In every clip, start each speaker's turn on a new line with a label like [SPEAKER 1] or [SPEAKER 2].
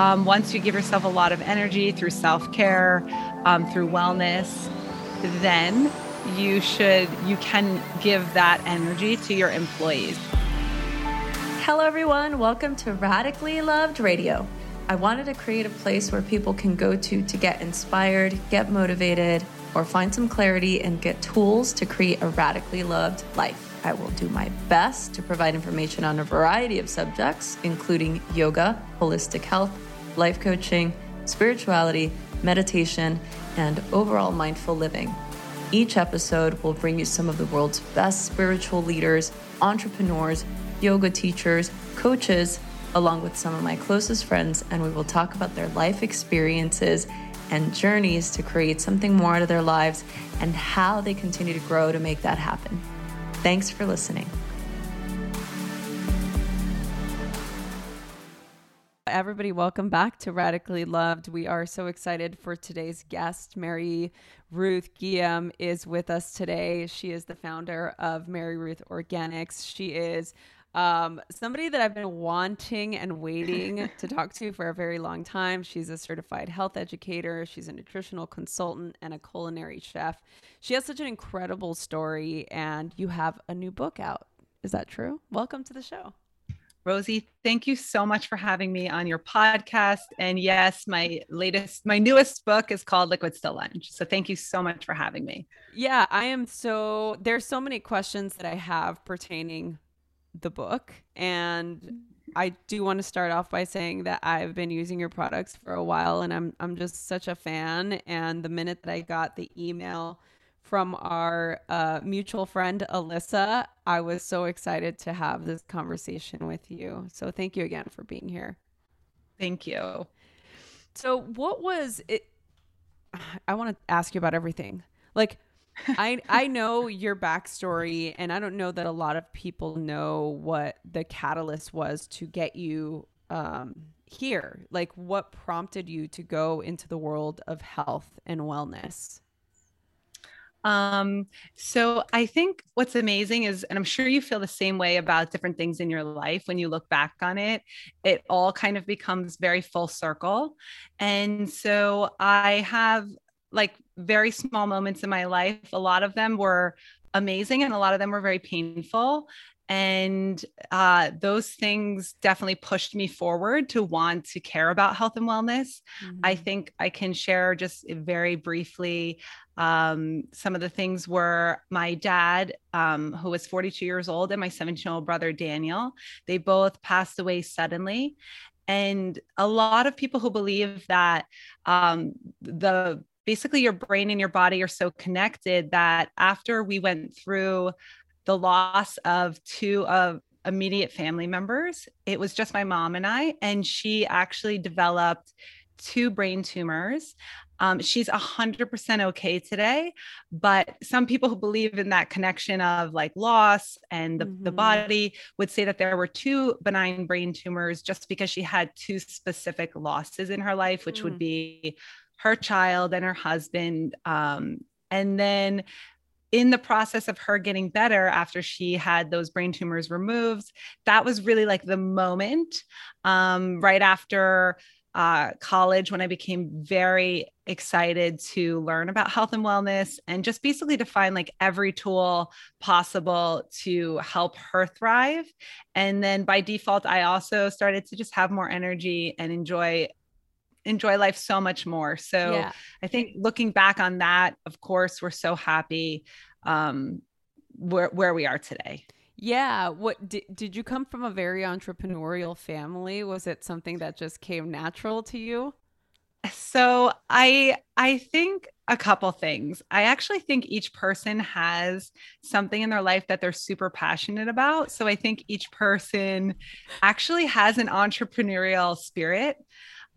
[SPEAKER 1] um, once you give yourself a lot of energy through self care, um, through wellness, then you should you can give that energy to your employees.
[SPEAKER 2] Hello, everyone. Welcome to Radically Loved Radio. I wanted to create a place where people can go to to get inspired, get motivated, or find some clarity and get tools to create a radically loved life. I will do my best to provide information on a variety of subjects, including yoga, holistic health, life coaching, spirituality, meditation, and overall mindful living. Each episode will bring you some of the world's best spiritual leaders, entrepreneurs, yoga teachers, coaches, along with some of my closest friends, and we will talk about their life experiences and journeys to create something more out of their lives and how they continue to grow to make that happen. Thanks for listening. Everybody, welcome back to Radically Loved. We are so excited for today's guest. Mary Ruth Guillaume is with us today. She is the founder of MaryRuth Organics. She is um, somebody that I've been wanting and waiting to talk to for a very long time. She's a certified health educator, she's a nutritional consultant, and a culinary chef. She has such an incredible story, and you have a new book out. Is that true? Welcome to the show.
[SPEAKER 1] Rosie, thank you so much for having me on your podcast. And yes, my latest, my newest book is called Liquids to Lunch. So thank you so much for having me.
[SPEAKER 2] Yeah, I am so, there's so many questions that I have pertaining the book. And I do want to start off by saying that I've been using your products for a while and I'm I'm just such a fan. And the minute that I got the email from our uh, mutual friend Alyssa, I was so excited to have this conversation with you. So thank you again for being here.
[SPEAKER 1] Thank you.
[SPEAKER 2] So what was it? I want to ask you about everything. Like I I know your backstory, and I don't know that a lot of people know what the catalyst was to get you um, here. Like, what prompted you to go into the world of health and wellness?
[SPEAKER 1] Um, so I think what's amazing is, and I'm sure you feel the same way about different things in your life when you look back on it, it all kind of becomes very full circle. And so I have like very small moments in my life. A lot of them were amazing and a lot of them were very painful. And uh, those things definitely pushed me forward to want to care about health and wellness. Mm-hmm. I think I can share just very briefly um, some of the things were my dad, um, who was 42 years old, and my 17 year old brother, Daniel. They both passed away suddenly. And a lot of people who believe that um, the basically your brain and your body are so connected that after we went through the loss of two of immediate family members, it was just my mom and I, and she actually developed two brain tumors. Um, she's 100% okay today. But some people who believe in that connection of like loss and the, mm-hmm. the body would say that there were two benign brain tumors just because she had two specific losses in her life, which mm. would be her child and her husband. Um, and then in the process of her getting better after she had those brain tumors removed, that was really like the moment um, right after uh, college when I became very excited to learn about health and wellness and just basically to find like every tool possible to help her thrive. And then by default, I also started to just have more energy and enjoy enjoy life so much more. So yeah. I think looking back on that, of course, we're so happy um, where where we are today.
[SPEAKER 2] Yeah. What did, did you come from a very entrepreneurial family? Was it something that just came natural to you?
[SPEAKER 1] So I I think a couple things. I actually think each person has something in their life that they're super passionate about. So I think each person actually has an entrepreneurial spirit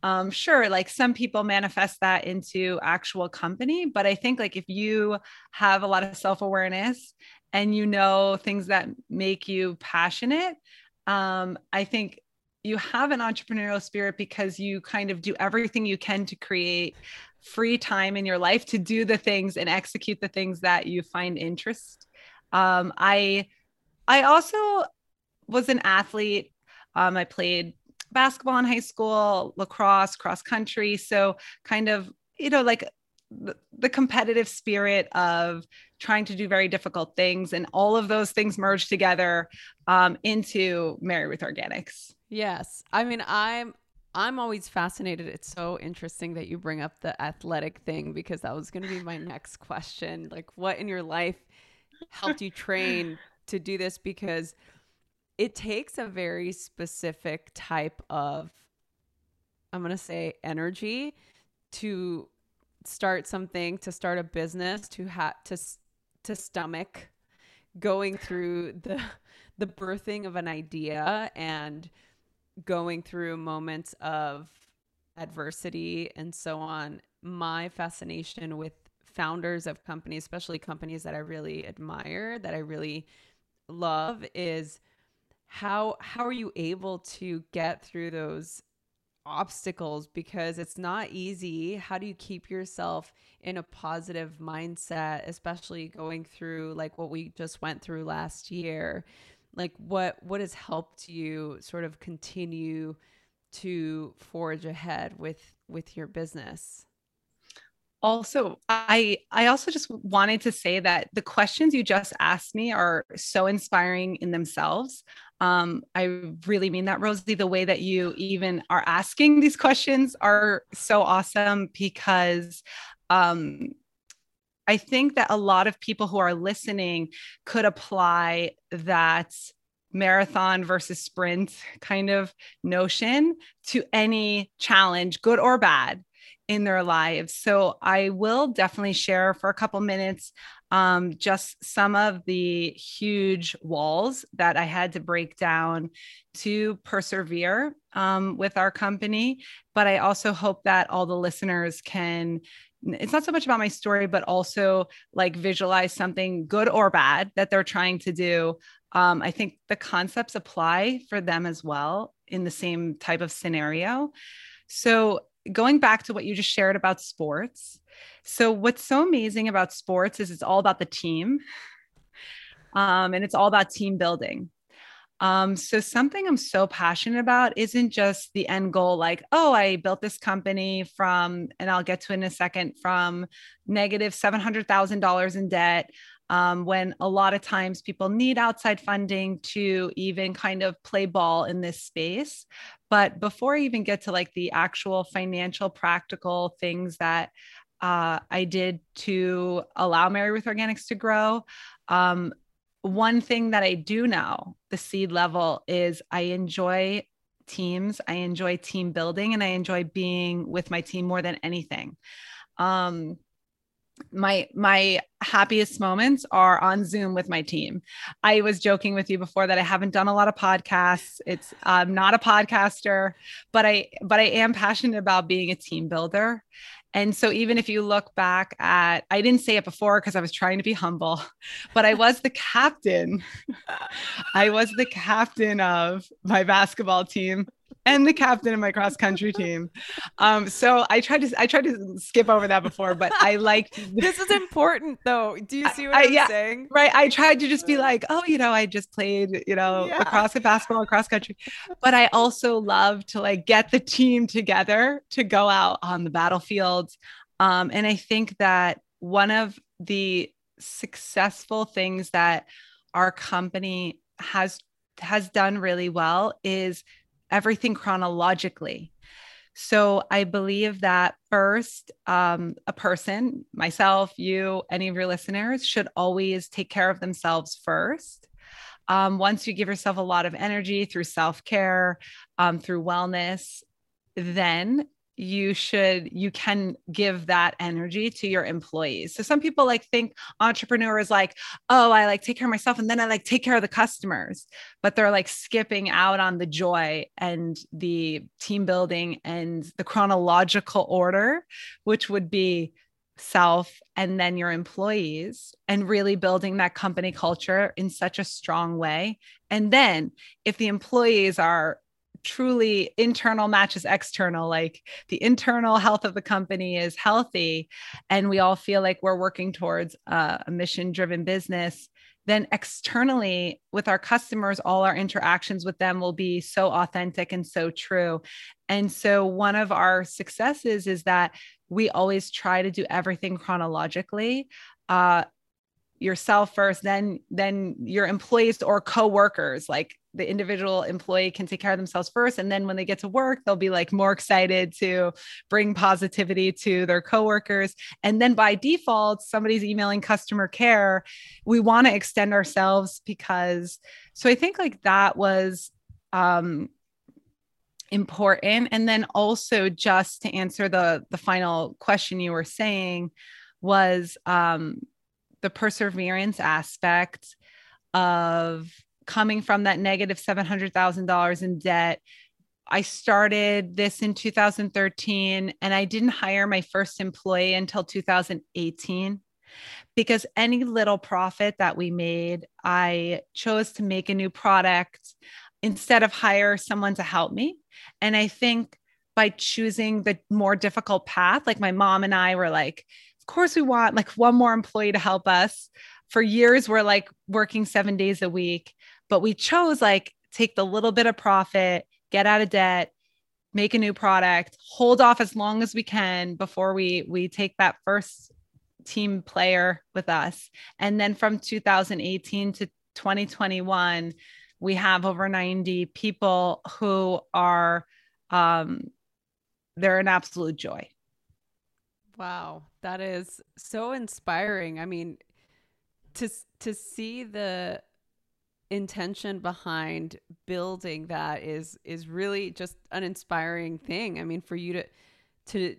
[SPEAKER 1] um, sure like some people manifest that into actual company but i think like if you have a lot of self-awareness and you know things that make you passionate um, i think you have an entrepreneurial spirit because you kind of do everything you can to create free time in your life to do the things and execute the things that you find interest. Um, i i also was an athlete. Um, i played basketball in high school, lacrosse, cross country. So, kind of, you know, like the, the competitive spirit of trying to do very difficult things and all of those things merge together um, into MaryRuth Organics.
[SPEAKER 3] Yes. I mean, I'm I'm always fascinated. It's so interesting that you bring up the athletic thing because that was going to be my next question. Like what in your life helped you train to do this because it takes a very specific type of I'm going to say energy to start something, to start a business, to have to to stomach going through the the birthing of an idea and going through moments of adversity and so on. My fascination with founders of companies, especially companies that I really admire, that I really love is how how are you able to get through those obstacles because it's not easy. How do you keep yourself in a positive mindset, especially going through like what we just went through last year? Like what what has helped you sort of continue to forge ahead with with your business?
[SPEAKER 1] also i i also just wanted to say that the questions you just asked me are so inspiring in themselves um, i really mean that rosie the way that you even are asking these questions are so awesome because um, i think that a lot of people who are listening could apply that marathon versus sprint kind of notion to any challenge good or bad in their lives. So I will definitely share for a couple minutes um, just some of the huge walls that I had to break down to persevere um, with our company. But I also hope that all the listeners can. It's not so much about my story, but also like visualize something good or bad that they're trying to do. Um, I think the concepts apply for them as well in the same type of scenario. So going back to what you just shared about sports. So, what's so amazing about sports is it's all about the team um, and it's all about team building. Um, so, something I'm so passionate about isn't just the end goal, like, oh, I built this company from, and I'll get to in a second, from negative $700,000 in debt. Um, when a lot of times people need outside funding to even kind of play ball in this space. But before I even get to like the actual financial, practical things that uh, I did to allow MaryRuth Organics to grow, um, one thing that I do now, the seed level, is I enjoy teams. I enjoy team building and I enjoy being with my team more than anything. Um, my my happiest moments are on zoom with my team i was joking with you before that i haven't done a lot of podcasts it's i'm not a podcaster but i but i am passionate about being a team builder and so even if you look back at i didn't say it before because i was trying to be humble but i was the captain. I was the captain of my basketball team and the captain of my cross country team. Um, so I tried to I tried to skip over that before, but I liked
[SPEAKER 3] this is important though. Do you see what I, am yeah, saying?
[SPEAKER 1] Right. I tried to just be like, oh, you know, I just played, you know, yeah. across the basketball, cross country. But I also love to like get the team together to go out on the battlefield. Um, and I think that one of the successful things that our company has has done really well is everything chronologically. So I believe that first, um, a person, myself, you, any of your listeners, should always take care of themselves first. Um, once you give yourself a lot of energy through self care, um, through wellness, then you should you can give that energy to your employees. So some people like think entrepreneur is like oh i like take care of myself and then i like take care of the customers. But they're like skipping out on the joy and the team building and the chronological order which would be self and then your employees and really building that company culture in such a strong way. And then if the employees are truly internal matches external like the internal health of the company is healthy and we all feel like we're working towards uh, a mission driven business then externally with our customers, all our interactions with them will be so authentic and so true. And so, one of our successes is that we always try to do everything chronologically. Uh, yourself first then then your employees or co-workers like the individual employee can take care of themselves first and then when they get to work they'll be like more excited to bring positivity to their coworkers. And then by default somebody's emailing customer care we want to extend ourselves because so i think like that was um important. And then also just to answer the the final question you were saying was um the perseverance aspect of coming from that negative $700,000 in debt. I started this in 2013 and I didn't hire my first employee until 2018 because any little profit that we made, I chose to make a new product instead of hire someone to help me. And I think by choosing the more difficult path, like my mom and I were like, of course we want like one more employee to help us for years we're like working seven days a week but we chose like take the little bit of profit get out of debt make a new product hold off as long as we can before we we take that first team player with us. And then from 2018 to 2021 we have over 90 people who are um they're an absolute joy.
[SPEAKER 3] Wow, that is so inspiring. I mean, to to see the intention behind building that is is really just an inspiring thing. I mean, for you to to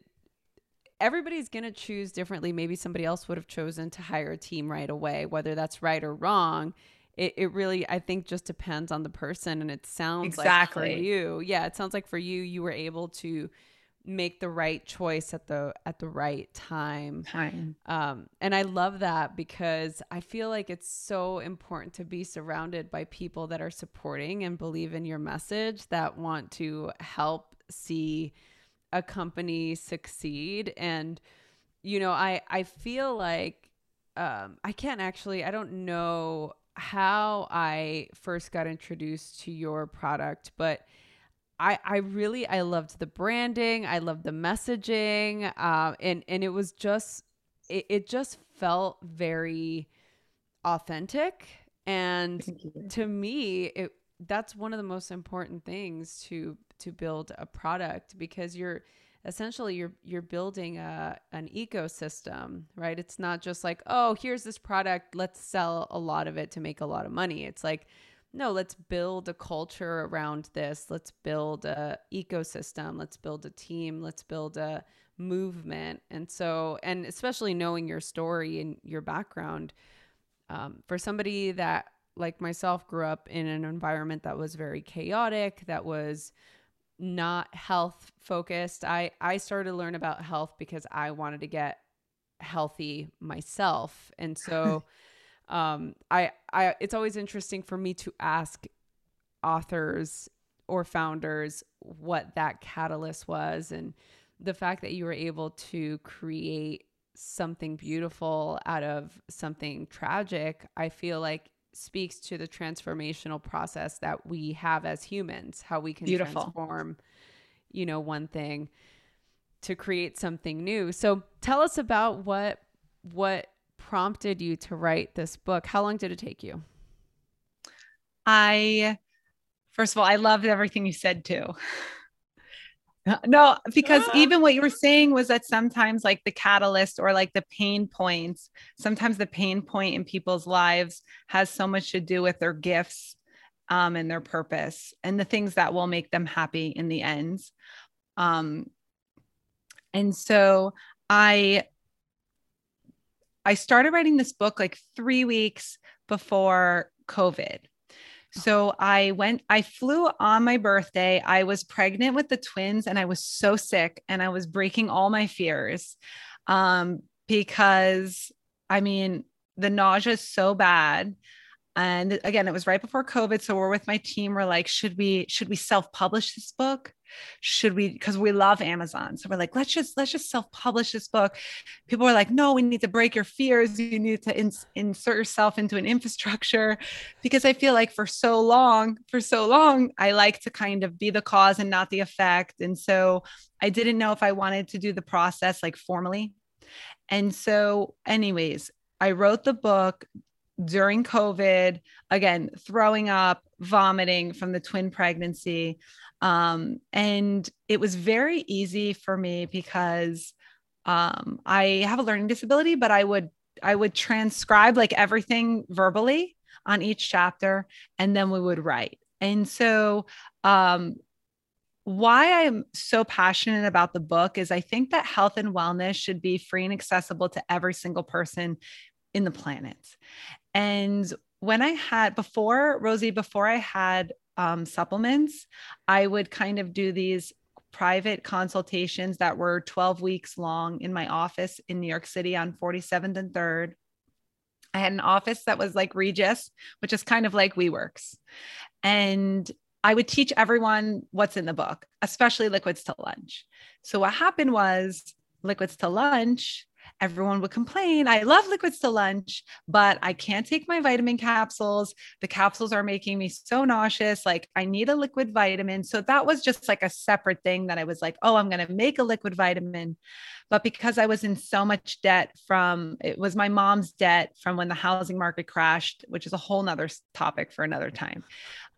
[SPEAKER 3] everybody's going to choose differently. Maybe somebody else would have chosen to hire a team right away, whether that's right or wrong. It, it really, I think, just depends on the person. And it sounds exactly. like for you, yeah, it sounds like for you, you were able to make the right choice at the at the right time.
[SPEAKER 1] Time.
[SPEAKER 3] Um, and I love that because I feel like it's so important to be surrounded by people that are supporting and believe in your message that want to help see a company succeed. And you know, I I feel like um, I can't actually I don't know how I first got introduced to your product, but I, I really I loved the branding. I loved the messaging. Uh, and and it was just it, it just felt very authentic. And to me, it that's one of the most important things to to build a product because you're essentially you're you're building a an ecosystem, right? It's not just like, oh, here's this product, let's sell a lot of it to make a lot of money. It's like no, let's build a culture around this. Let's build a ecosystem. Let's build a team. Let's build a movement. And so, and especially knowing your story and your background, um, for somebody that like myself grew up in an environment that was very chaotic, that was not health focused. I I started to learn about health because I wanted to get healthy myself. And so um, I, I, it's always interesting for me to ask authors or founders what that catalyst was and the fact that you were able to create something beautiful out of something tragic, I feel like speaks to the transformational process that we have as humans, how we can beautiful. transform, you know, one thing to create something new. So tell us about what what prompted you to write this book? How long did it take you?
[SPEAKER 1] I, first of all, I loved everything you said too. No, because ah. even what you were saying was that sometimes, like the catalyst or like the pain points, sometimes the pain point in people's lives has so much to do with their gifts um, and their purpose and the things that will make them happy in the end. Um, and so I I started writing this book like three weeks before COVID. So I went, I flew on my birthday. I was pregnant with the twins and I was so sick and I was breaking all my fears um, because I mean, the nausea is so bad. and again it was right before covid so we're with my team we're like should we should we self-publish this book should we because we love amazon. So we're like let's just let's just self-publish this book. People were like no we need to break your fears. You need to insert yourself into an infrastructure. Because i feel like for so long for so long i like to kind of be the cause and not the effect. And so i didn't know if i wanted to do the process like formally. And so anyways i wrote the book during COVID, again, throwing up, vomiting from the twin pregnancy. Um, and it was very easy for me because um, I have a learning disability, but I would I would transcribe like everything verbally on each chapter, and then we would write. And so, um, why I'm so passionate about the book is I think that health and wellness should be free and accessible to every single person in the planet. And when I had before Rosie, before I had um, supplements, I would kind of do these private consultations that were 12 weeks long in my office in New York City on 47th and 3rd. I had an office that was like Regus, which is kind of like WeWorks. And I would teach everyone what's in the book, especially liquids to lunch. So what happened was liquids to lunch everyone would complain i love liquids to lunch but i can't take my vitamin capsules. The capsules are making me so nauseous like i need a liquid vitamin. So that was just like a separate thing that i was like oh i'm going to make a liquid vitamin. But because i was in so much debt from it was my mom's debt from when the housing market crashed which is a whole nother topic for another time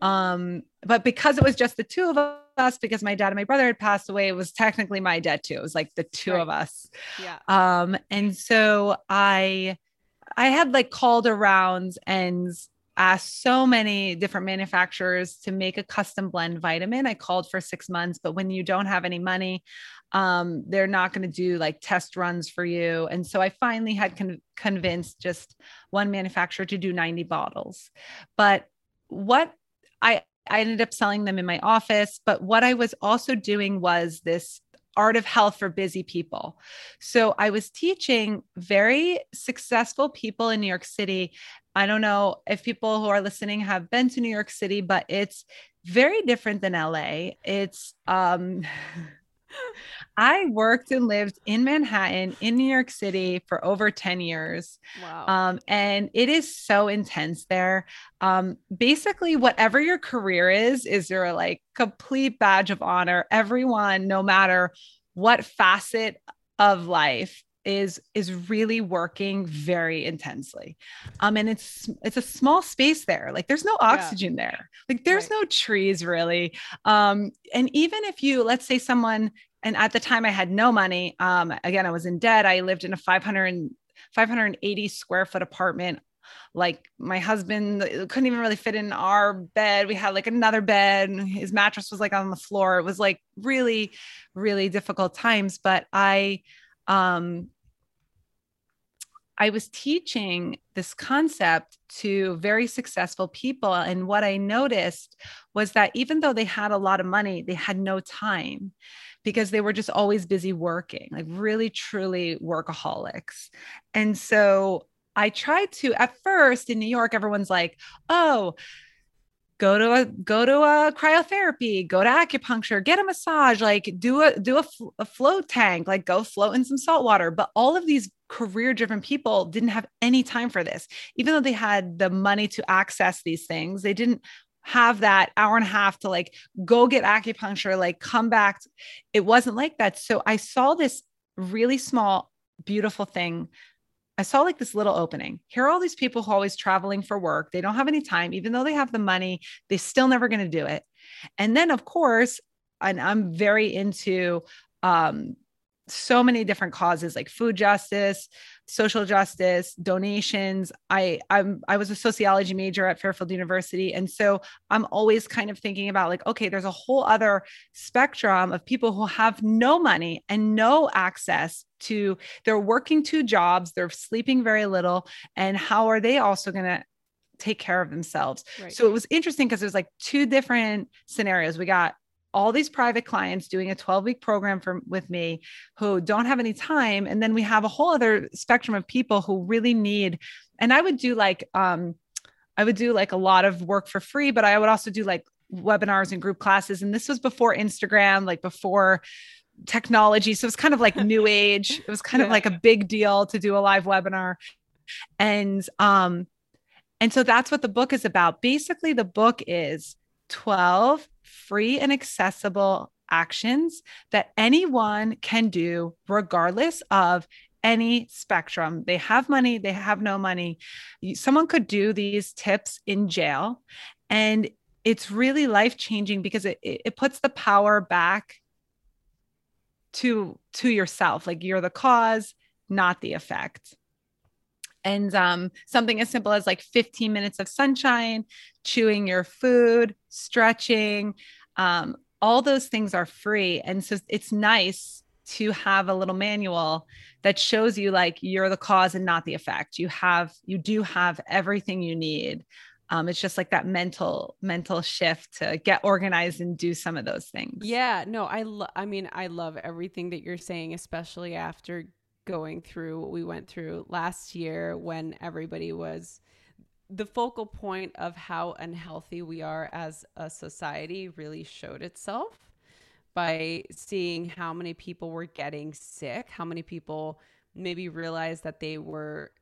[SPEAKER 1] um, but because it was just the two of us, because my dad and my brother had passed away, it was technically my debt too. It was like the two right. of us.
[SPEAKER 3] Yeah.
[SPEAKER 1] Um, and so I I had like called around and asked so many different manufacturers to make a custom blend vitamin. I called for six months, but when you don't have any money, um, they're not going to do like test runs for you. And so I finally had con- convinced just one manufacturer to do 90 bottles. But what I I ended up selling them in my office, but what I was also doing was this art of health for busy people. So I was teaching very successful people in New York City. I don't know if people who are listening have been to New York City, but it's very different than LA. It's um I worked and lived in Manhattan, in New York City for over 10 years.
[SPEAKER 3] Wow.
[SPEAKER 1] Um, and it is so intense there. Um, basically, whatever your career is, is your like complete badge of honor. Everyone, no matter what facet of life, is is really working very intensely um and it's it's a small space there like there's no oxygen yeah. there like there's right. no trees really um and even if you let's say someone and at the time I had no money. Um, again, I was in debt. I lived in a 500 580 square foot apartment. Like my husband couldn't even really fit in our bed. We had like another bed. His mattress was like on the floor. It was like really, really difficult times. But I, um, I was teaching this concept to very successful people. And what I noticed was that even though they had a lot of money, they had no time because they were just always busy working, like really, truly workaholics. And so I tried to, at first in New York, everyone's like, oh, go to a go to a cryotherapy go to acupuncture get a massage like do a do a, a float tank like go float in some salt water but all of these career driven people didn't have any time for this even though they had the money to access these things they didn't have that hour and a half to like go get acupuncture, like come back. It wasn't like that. So I saw this really small, beautiful thing. I saw like this little opening. Here are all these people who are always traveling for work. They don't have any time, even though they have the money, they're still never going to do it. And then, of course, and I'm very into um, so many different causes like food justice, social justice, donations. I I'm I was a sociology major at Fairfield University and so I'm always kind of thinking about like okay, there's a whole other spectrum of people who have no money and no access to they're working two jobs, they're sleeping very little and how are they also going to take care of themselves. Right. So it was interesting because there's like two different scenarios. We got all these private clients doing a 12 week program for with me who don't have any time and then we have a whole other spectrum of people who really need and i would do like um I would do like a lot of work for free, but I would also do like webinars and group classes. And this was before Instagram, like before technology. So it was kind of like new age. It was kind yeah. of like a big deal to do a live webinar. And um, and so that's what the book is about. Basically, the book is 12 free and accessible actions that anyone can do, regardless of any spectrum. They have money, they have no money. Someone could do these tips in jail. And it's really life changing because it, it puts the power back to to yourself like you're the cause not the effect and um, something as simple as like 15 minutes of sunshine, chewing your food, stretching, um, all those things are free. And so it's nice to have a little manual that shows you like you're the cause and not the effect. You have, you do have everything you need. Um, it's just like that mental mental shift to get organized and do some of those things
[SPEAKER 3] yeah no i lo- i mean i love everything that you're saying especially after going through what we went through last year when everybody was the focal point of how unhealthy we are as a society really showed itself by seeing how many people were getting sick, how many people maybe realized that they were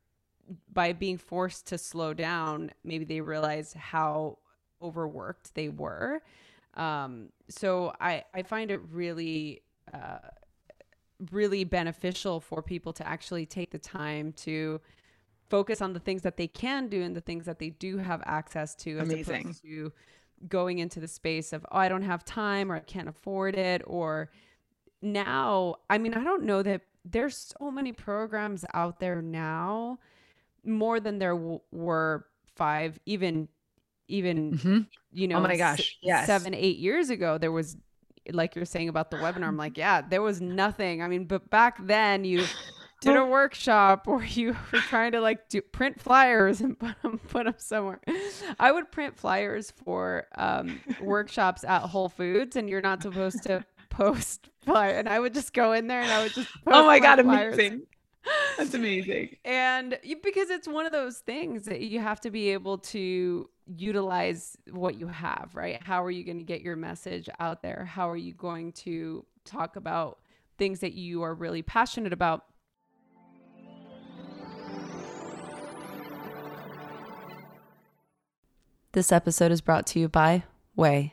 [SPEAKER 3] by being forced to slow down, maybe they realized how overworked they were. Um, so I, I find it really uh, really beneficial for people to actually take the time to focus on the things that they can do and the things that they do have access to
[SPEAKER 1] as Amazing. opposed
[SPEAKER 3] to going into the space of oh I don't have time or I can't afford it or now I mean I don't know that there's so many programs out there now more than there w- were 5 even even mm-hmm. you know
[SPEAKER 1] oh my gosh yes.
[SPEAKER 3] 7 8 years ago there was like you're saying about the webinar, I'm like, yeah, there was nothing. I mean, but back then you did a workshop or you were trying to like do print flyers and put them put them somewhere. I would print flyers for um, workshops at Whole Foods, and you're not supposed to post flyer. And I would just go in there and I would just
[SPEAKER 1] oh my god, flyers. amazing. That's amazing.
[SPEAKER 3] and because it's one of those things that you have to be able to utilize what you have, right? How are you going to get your message out there? How are you going to talk about things that you are really passionate about? This episode is brought to you by Ouai.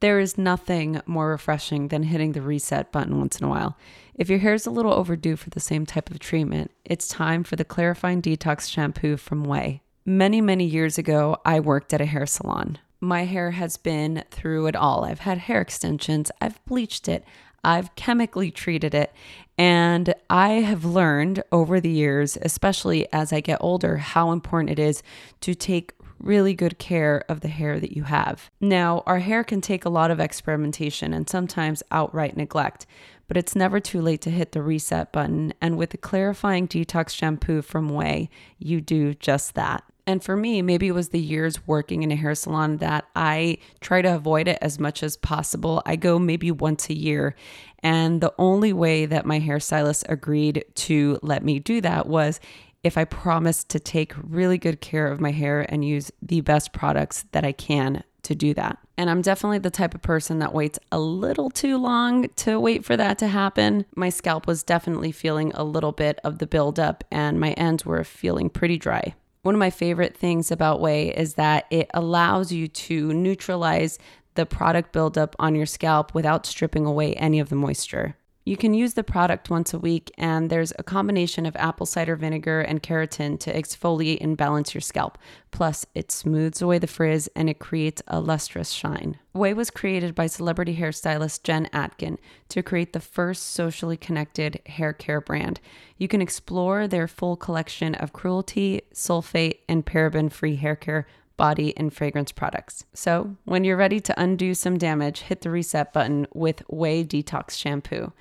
[SPEAKER 3] There is nothing more refreshing than hitting the reset button once in a while. If your hair is a little overdue for the same type of treatment, it's time for the Clarifying Detox Shampoo from Ouai. Many, many years ago, I worked at a hair salon. My hair has been through it all. I've had hair extensions, I've bleached it, I've chemically treated it, and I have learned over the years, especially as I get older, how important it is to take really good care of the hair that you have. Now, our hair can take a lot of experimentation and sometimes outright neglect, but it's never too late to hit the reset button. And with the clarifying detox shampoo from Ouai, you do just that. And for me, maybe it was the years working in a hair salon that I try to avoid it as much as possible. I go maybe once a year. And the only way that my hairstylist agreed to let me do that was if I promised to take really good care of my hair and use the best products that I can to do that. And I'm definitely the type of person that waits a little too long to wait for that to happen. My scalp was definitely feeling a little bit of the buildup, and my ends were feeling pretty dry. One of my favorite things about Ouai is that it allows you to neutralize the product buildup on your scalp without stripping away any of the moisture. You can use the product once a week, and there's a combination of apple cider vinegar and keratin to exfoliate and balance your scalp. Plus, it smooths away the frizz and it creates a lustrous shine. Ouai was created by celebrity hairstylist Jen Atkin to create the first socially connected hair care brand. You can explore their full collection of cruelty, sulfate, and paraben free hair care body, and fragrance products. So, when you're ready to undo some damage, hit the reset button with Ouai Detox Shampoo.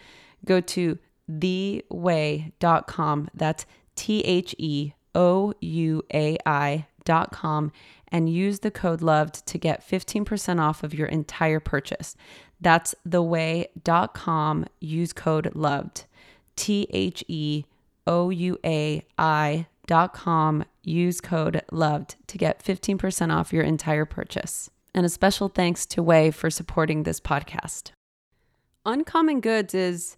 [SPEAKER 3] Go to theouai.com. That's T H E O U A I.com and use the code LOVED to get 15% off of your entire purchase. That's theouai.com. Use code LOVED. T H E O U A I.com use code LOVED to get 15% off your entire purchase. And a special thanks to Ouai for supporting this podcast. Uncommon Goods is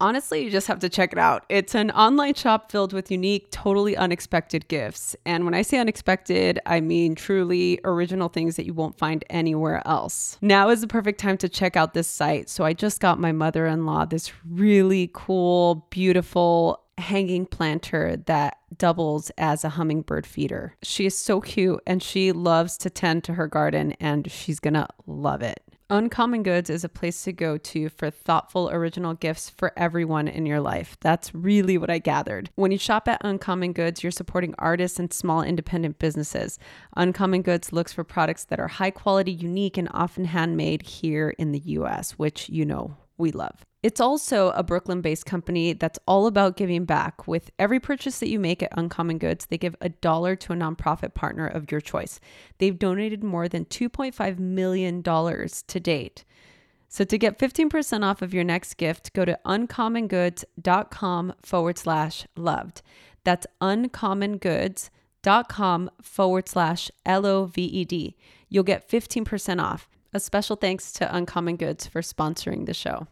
[SPEAKER 3] honestly, you just have to check it out. It's an online shop filled with unique, totally unexpected gifts. And when I say unexpected, I mean truly original things that you won't find anywhere else. Now is the perfect time to check out this site. So I just got my mother in law this really cool, beautiful, hanging planter that doubles as a hummingbird feeder. She is so cute and she loves to tend to her garden and she's gonna love it. Uncommon Goods is a place to go to for thoughtful, original gifts for everyone in your life. That's really what I gathered. When you shop at Uncommon Goods, you're supporting artists and small independent businesses. Uncommon Goods looks for products that are high quality, unique, and often handmade here in the US, which you know we love. It's also a Brooklyn based company that's all about giving back. With every purchase that you make at Uncommon Goods, they give a dollar to a nonprofit partner of your choice. They've donated more than $2.5 million to date. So to get 15% off of your next gift, go to uncommongoods.com forward slash loved. That's uncommongoods.com forward slash L O V E D. You'll get 15% off. A special thanks to Uncommon Goods for sponsoring the show.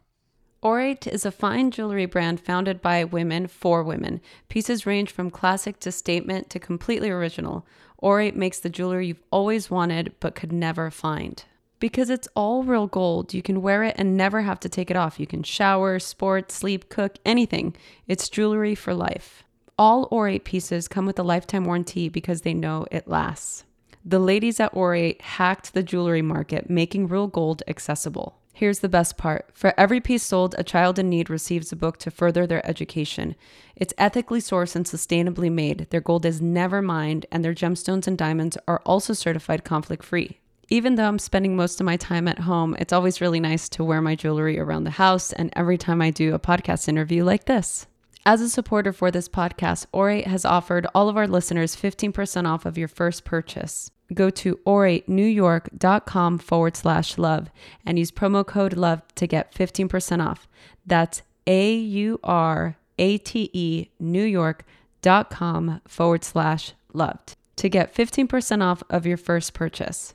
[SPEAKER 3] Aurate is a fine jewelry brand founded by women for women. Pieces range from classic to statement to completely original. Aurate makes the jewelry you've always wanted but could never find. Because it's all real gold, you can wear it and never have to take it off. You can shower, sport, sleep, cook, anything. It's jewelry for life. All Aurate pieces come with a lifetime warranty because they know it lasts. The ladies at Aurate hacked the jewelry market, making real gold accessible. Here's the best part for every piece sold, a child in need receives a book to further their education. It's ethically sourced and sustainably made. Their gold is never mined, and their gemstones and diamonds are also certified conflict free. Even though I'm spending most of my time at home, it's always really nice to wear my jewelry around the house and every time I do a podcast interview like this. As a supporter for this podcast, Aurate has offered all of our listeners 15% off of your first purchase go to auratenewyork.com forward slash love and use promo code love to get 15% off. That's A U R A T E New York.com forward slash loved to get 15% off of your first purchase.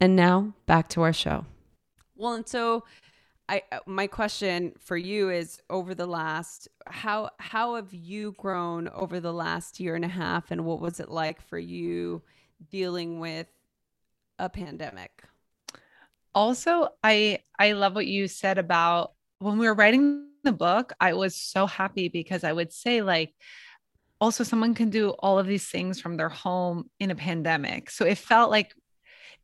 [SPEAKER 3] And now back to our show. Well, and so I uh, my question for you is over the last how how have you grown over the last year and a half and what was it like for you dealing with a pandemic.
[SPEAKER 1] Also, I I love what you said about when we were writing the book, I was so happy because I would say like also someone can do all of these things from their home in a pandemic. So it felt like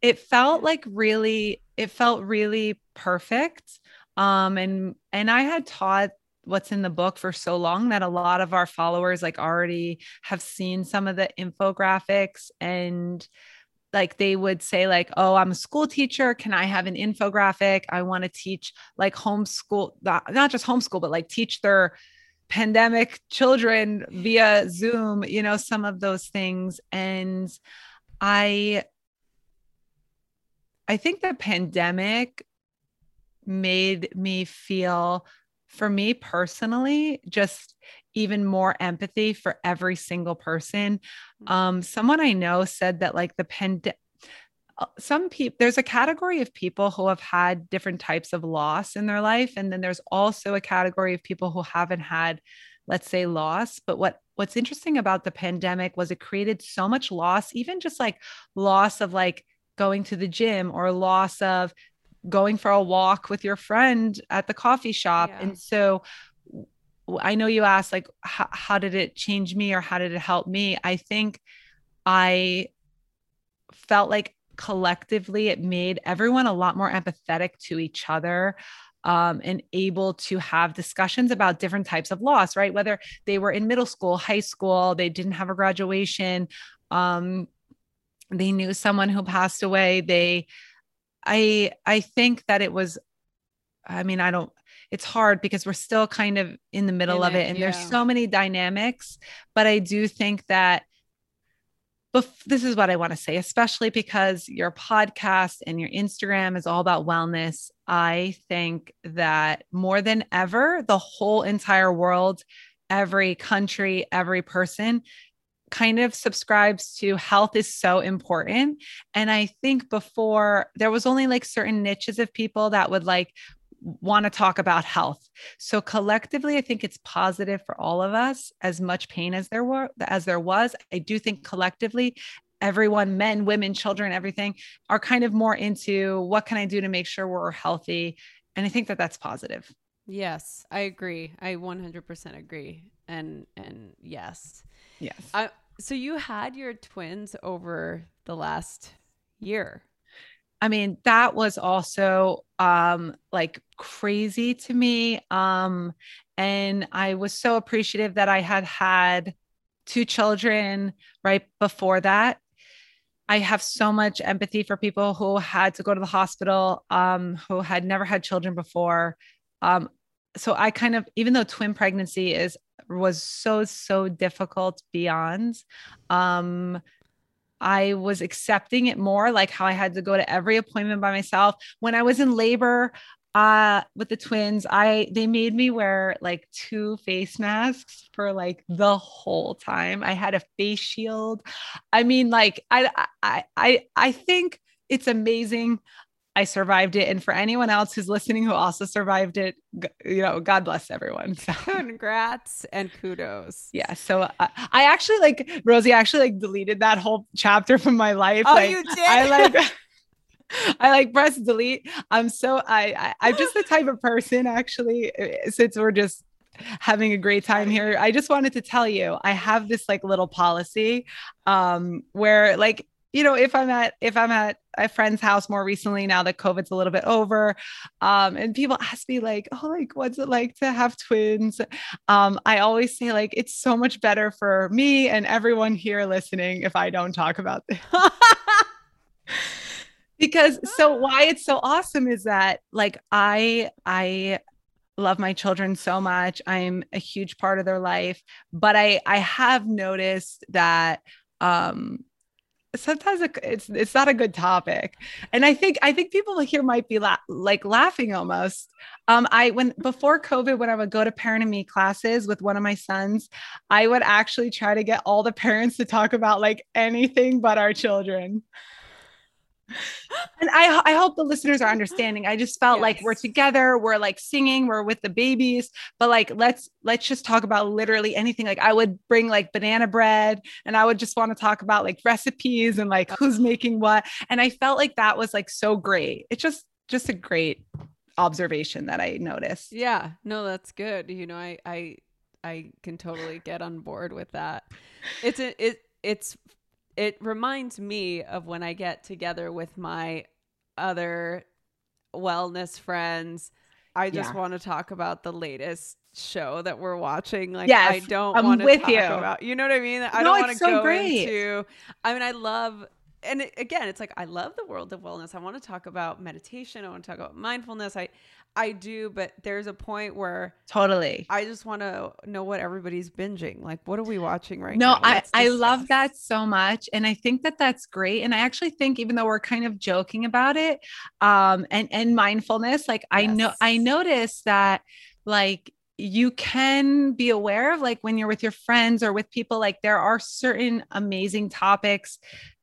[SPEAKER 1] it felt like really it felt really perfect. Um and and I had taught what's in the book for so long that a lot of our followers like already have seen some of the infographics and like they would say like oh i'm a school teacher. Can i have an infographic? I want to teach like homeschool not, not just homeschool but like teach their pandemic children via zoom you know some of those things. And i i think the pandemic made me feel for me personally, just even more empathy for every single person. Mm-hmm. Um, someone I know said that like the pandemic, uh, some people there's a category of people who have had different types of loss in their life and then there's also a category of people who haven't had let's say loss but what what's interesting about the pandemic was it created so much loss even just like loss of like going to the gym or loss of going for a walk with your friend at the coffee shop. Yeah. And so I know you asked, like, how, did it change me or how did it help me? I think I felt like collectively it made everyone a lot more empathetic to each other um, and able to have discussions about different types of loss, right? Whether they were in middle school, high school, they didn't have a graduation, um, they knew someone who passed away, they I I think that it was I mean, I don't it's hard because we're still kind of in the middle in of it, it and yeah. there's so many dynamics, but I do think that but this is what I want to say, especially because your podcast and your Instagram is all about wellness. I think that more than ever, the whole entire world, every country, every person kind of subscribes to health is so important. And I think before there was only like certain niches of people that would like want to talk about health. So collectively, I think it's positive for all of us. As much pain as there were as there was, I do think collectively, everyone, men, women, children, everything, are kind of more into what can I do to make sure we're healthy, and I think that that's positive.
[SPEAKER 3] Yes, I agree. I 100% agree. And and yes.
[SPEAKER 1] Yes.
[SPEAKER 3] I, so you had your twins over the last year.
[SPEAKER 1] I mean, that was also um like crazy to me. Um and I was so appreciative that I had had two children right before that. I have so much empathy for people who had to go to the hospital, um, who had never had children before. Um, so I kind of, even though twin pregnancy is was so so difficult beyond, um, I was accepting it more, like how I had to go to every appointment by myself. When I was in labor, uh with the twins i they made me wear like two face masks for like the whole time. I had a face shield. I mean like i i i i think it's amazing i survived it and for anyone else who's listening who also survived it you know god bless everyone so
[SPEAKER 3] congrats and kudos
[SPEAKER 1] yeah so uh, i actually like rosie actually like deleted that whole chapter from my life
[SPEAKER 3] oh
[SPEAKER 1] like,
[SPEAKER 3] you did
[SPEAKER 1] i like I like press delete. I'm so I, I am just the type of person actually eh, since we're just having a great time here. I just wanted to tell you I have this like little policy um where like you know if i'm at if i'm at a friend's house more recently now that covid's a little bit over. Um, and people ask me like oh like what's it like to have twins? Um, i always say like it's so much better for me and everyone here listening if i don't talk about this. Because so why it's so awesome is that like i i love my children so much. I'm a huge part of their life but i i have noticed that um sometimes it's it's not a good topic. And i think i think people here might be la- like laughing almost. Um i when before covid when i would go to parent and me classes with one of my sons i would actually try to get all the parents to talk about like anything but our children and I, I hope the listeners are understanding. I just felt yes. like we're together, we're like singing, we're with the babies, but like let's let's just talk about literally anything. Like I would bring like banana bread and I would just want to talk about like recipes and like who's making what. And I felt like that was like so great. It's just just a great observation that I noticed.
[SPEAKER 3] Yeah, no, that's good. You know, I I I can totally get on board with that. It's a, it it's it reminds me of when I get together with my other wellness friends. I just yeah. want to talk about the latest show that we're watching. Like yes, I don't want to talk you. about you know what I mean? I no, don't want to so go great. into I mean I love and it, again, it's like I love the world of wellness. I want to talk about meditation. I want to talk about mindfulness. I I do, but there's a point where
[SPEAKER 1] totally
[SPEAKER 3] I just want to know what everybody's binging. Like, what are we watching right
[SPEAKER 1] no,
[SPEAKER 3] now?
[SPEAKER 1] No, I, I love that so much. And I think that that's great. And I actually think, even though we're kind of joking about it, um, and, and mindfulness, like yes. I know, I noticed that like you can be aware of like when you're with your friends or with people like there are certain amazing topics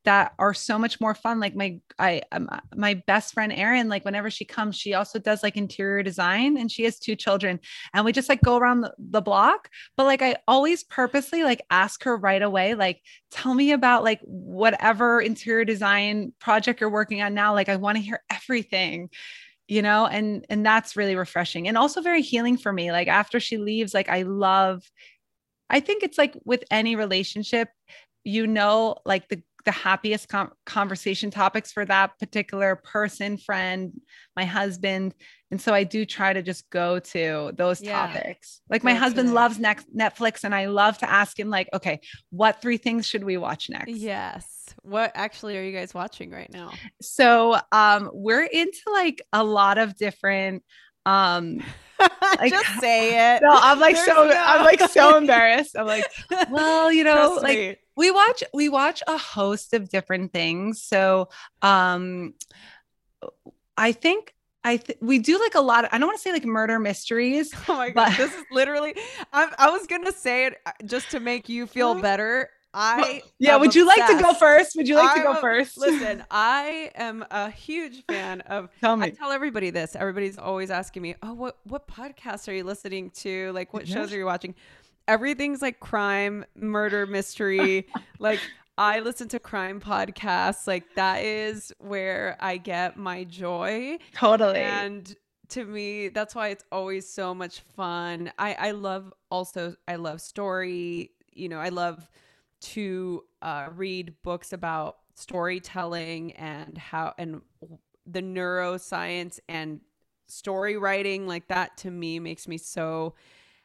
[SPEAKER 1] that are so much more fun. Like my i um, my best friend erin like whenever she comes she also does like interior design and she has two children and we just like go around the, the block. But like i always purposely like ask her right away like tell me about like whatever interior design project you're working on now. Like i want to hear everything you know? And and that's really refreshing and also very healing for me. Like after she leaves like i love i think it's like with any relationship you know like the the happiest com- conversation topics for that particular person, friend, my husband. And so I do try to just go to those yeah. topics. Like my husband loves next Netflix and I love to ask him like, okay, what three things should we watch next?
[SPEAKER 3] Yes. What actually are you guys watching right now?
[SPEAKER 1] So um we're into like a lot of different um
[SPEAKER 3] like, just say it.
[SPEAKER 1] No, I'm like There's so no... I'm like so embarrassed. I'm like, well, you know, Trust like me we watch we watch a host of different things. So um I think I th- we do like a lot of I don't want to say like murder mysteries.
[SPEAKER 3] Oh my god, this is literally I, I was gonna say it uh, just to make you feel better. I
[SPEAKER 1] yeah. Would you like to go first? Would you like to
[SPEAKER 3] I'm
[SPEAKER 1] go
[SPEAKER 3] a-
[SPEAKER 1] first?
[SPEAKER 3] Listen, I am a huge fan of.
[SPEAKER 1] tell me.
[SPEAKER 3] I tell everybody this. Everybody's always asking me, "Oh, what what podcasts are you listening to? Like, what shows are you watching?" Everything's like crime, murder, mystery. like, I listen to crime podcasts. Like, that is where I get my joy.
[SPEAKER 1] Totally.
[SPEAKER 3] And to me, that's why it's always so much fun. I I love also I love story. You know, I love to uh, read books about storytelling and how and the neuroscience and story writing like that to me makes me so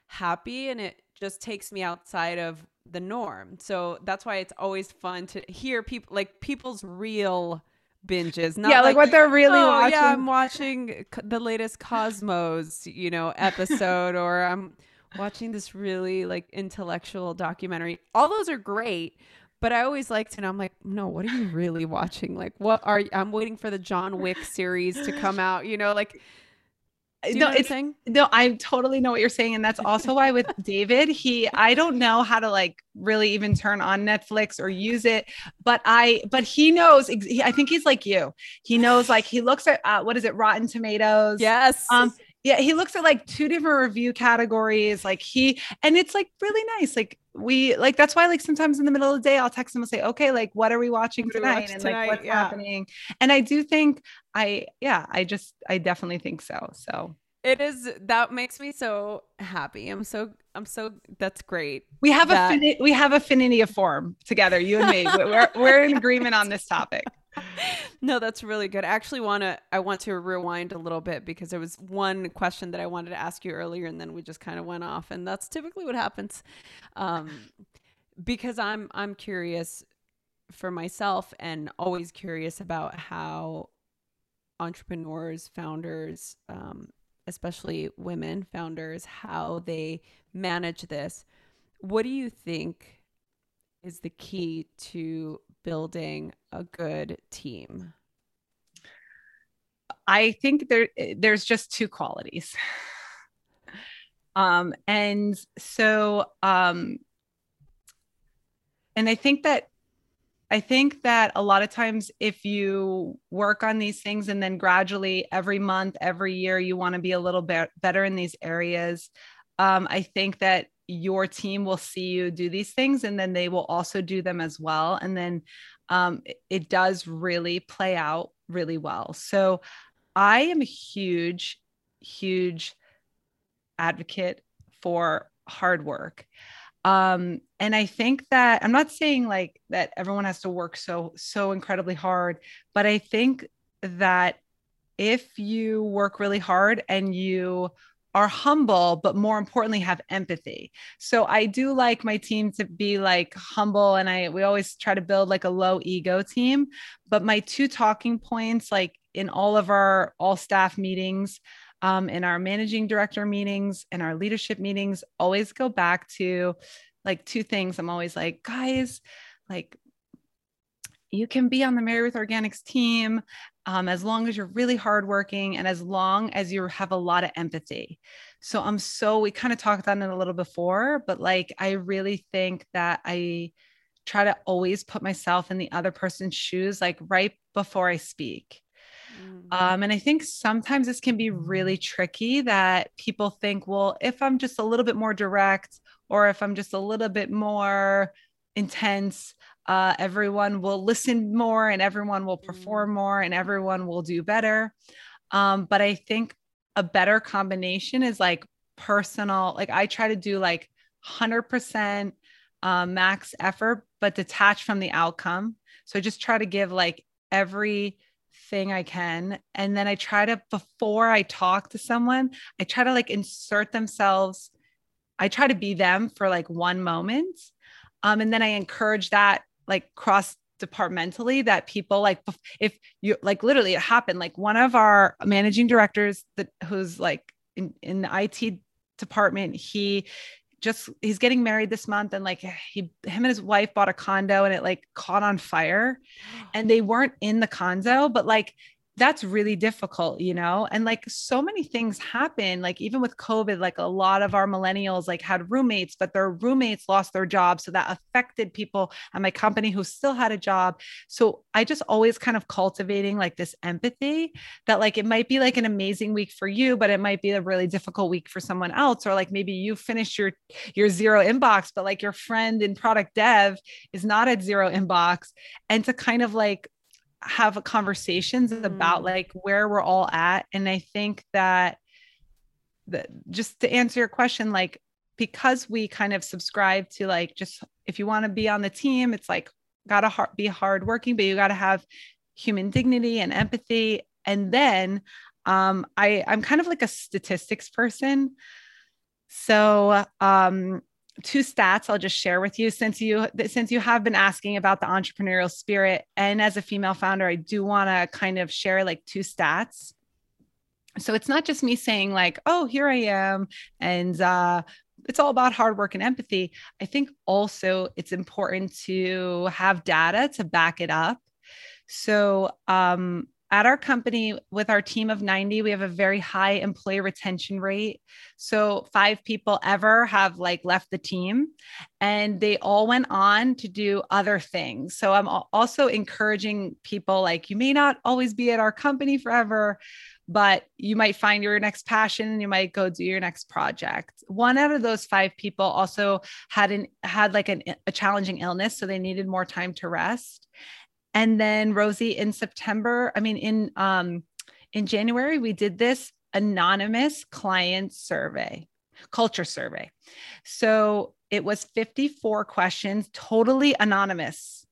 [SPEAKER 3] happy and it just takes me outside of the norm. So that's why it's always fun to hear people like people's real binges. Not
[SPEAKER 1] yeah, like, what they're really
[SPEAKER 3] oh,
[SPEAKER 1] watching.
[SPEAKER 3] Yeah, I'm watching the latest Cosmos, you know, episode, or I'm watching this really like intellectual documentary. All those are great, but I always like to know. I'm like, no, what are you really watching? Like, what are you? I'm waiting for the John Wick series to come out. You know, like, do you
[SPEAKER 1] no,
[SPEAKER 3] know
[SPEAKER 1] it's
[SPEAKER 3] saying?
[SPEAKER 1] no, I totally know what you're saying, and that's also why with David, he I don't know how to like really even turn on Netflix or use it, but I but he knows. I think he's like you. He knows like he looks at uh, what is it, Rotten Tomatoes.
[SPEAKER 3] Yes.
[SPEAKER 1] Um, yeah, he looks at like two different review categories. Like he, and it's like really nice. Like we, like that's why, like sometimes in the middle of the day, I'll text them and say, "Okay, like what are we watching
[SPEAKER 3] What
[SPEAKER 1] tonight?" and
[SPEAKER 3] tonight?
[SPEAKER 1] like what's
[SPEAKER 3] Yeah.
[SPEAKER 1] happening. And I do think I, yeah, I just, I definitely think so. So
[SPEAKER 3] it is that makes me so happy. I'm so I'm so that's great.
[SPEAKER 1] we have
[SPEAKER 3] That-
[SPEAKER 1] a we have affinity of form together, you and me. We're we're in agreement on this topic.
[SPEAKER 3] no, that's really good. I actually want to I want to rewind a little bit because there was one question that I wanted to ask you earlier and then we just kind of went off and that's typically what happens. Um because I'm I'm curious for myself and always curious about how entrepreneurs, founders, um, especially women founders, how they manage this. What do you think is the key to building a good team?
[SPEAKER 1] I think there there's just two qualities. Um, and so um and I think that I think that a lot of times if you work on these things and then gradually every month, every year you want to be a little bit better in these areas, um, I think that your team will see you do these things and then they will also do them as well. And then um, it, it does really play out really well. So I am a huge, huge advocate for hard work. Um, and I think that I'm not saying like that everyone has to work so, so incredibly hard, but I think that if you work really hard and you are humble, but more importantly, have empathy. So I do like my team to be like humble and I we always try to build like a low ego team. But my two talking points, like in all of our all staff meetings, um, in our managing director meetings and our leadership meetings, always go back to like two things. I'm always like, guys, like you can be on the MaryRuth Organics team um, as long as you're really hardworking and as long as you have a lot of empathy. So I'm so, we kind of talked on it a little before, but like, I really think that I try to always put myself in the other person's shoes, like right before I speak. Um, and I think sometimes this can be really tricky that people think, well, if I'm just a little bit more direct or if I'm just a little bit more intense, uh, everyone will listen more and everyone will perform more and everyone will do better. Um, but I think a better combination is like personal, like I try to do like 100% uh, max effort, but detach from the outcome. So I just try to give like every thing I can. And then I try to, before I talk to someone, I try to like insert themselves. I try to be them for like one moment. Um, and then I encourage that like cross departmentally that people like if you like literally it happened like one of our managing directors that who's like in, in the IT department he just he's getting married this month and like he him and his wife bought a condo and it like caught on fire. And they weren't in the condo but like that's really difficult, you know? And like so many things happen, like even with COVID, like a lot of our millennials like had roommates, but their roommates lost their jobs. So that affected people at my company who still had a job. So I just always kind of cultivating like this empathy that like it might be like an amazing week for you, but it might be a really difficult week for someone else. Or like maybe you finished your your zero inbox, but like your friend in product dev is not at zero inbox. And to kind of like have conversations mm. about like where we're all at and i think that that just to answer your question like because we kind of subscribe to like just if you want to be on the team it's like gotta hard, be hardworking but you got to have human dignity and empathy and then um i i'm kind of like a statistics person so um two stats I'll just share with you since you since you have been asking about the entrepreneurial spirit and as a female founder I do want to kind of share like two stats. So it's not just me saying like oh here I am and uh it's all about hard work and empathy. I think also it's important to have data to back it up. So um at our company, with our team of 90, we have a very high employee retention rate. So, five people ever have like left the team and they all went on to do other things. So, I'm also encouraging people like, you may not always be at our company forever, but you might find your next passion and you might go do your next project. One out of those five people also had an had like an, a challenging illness, so they needed more time to rest. And then Rosie in September, I mean in um in January we did this anonymous client survey, culture survey. So it was 54 questions, totally anonymous.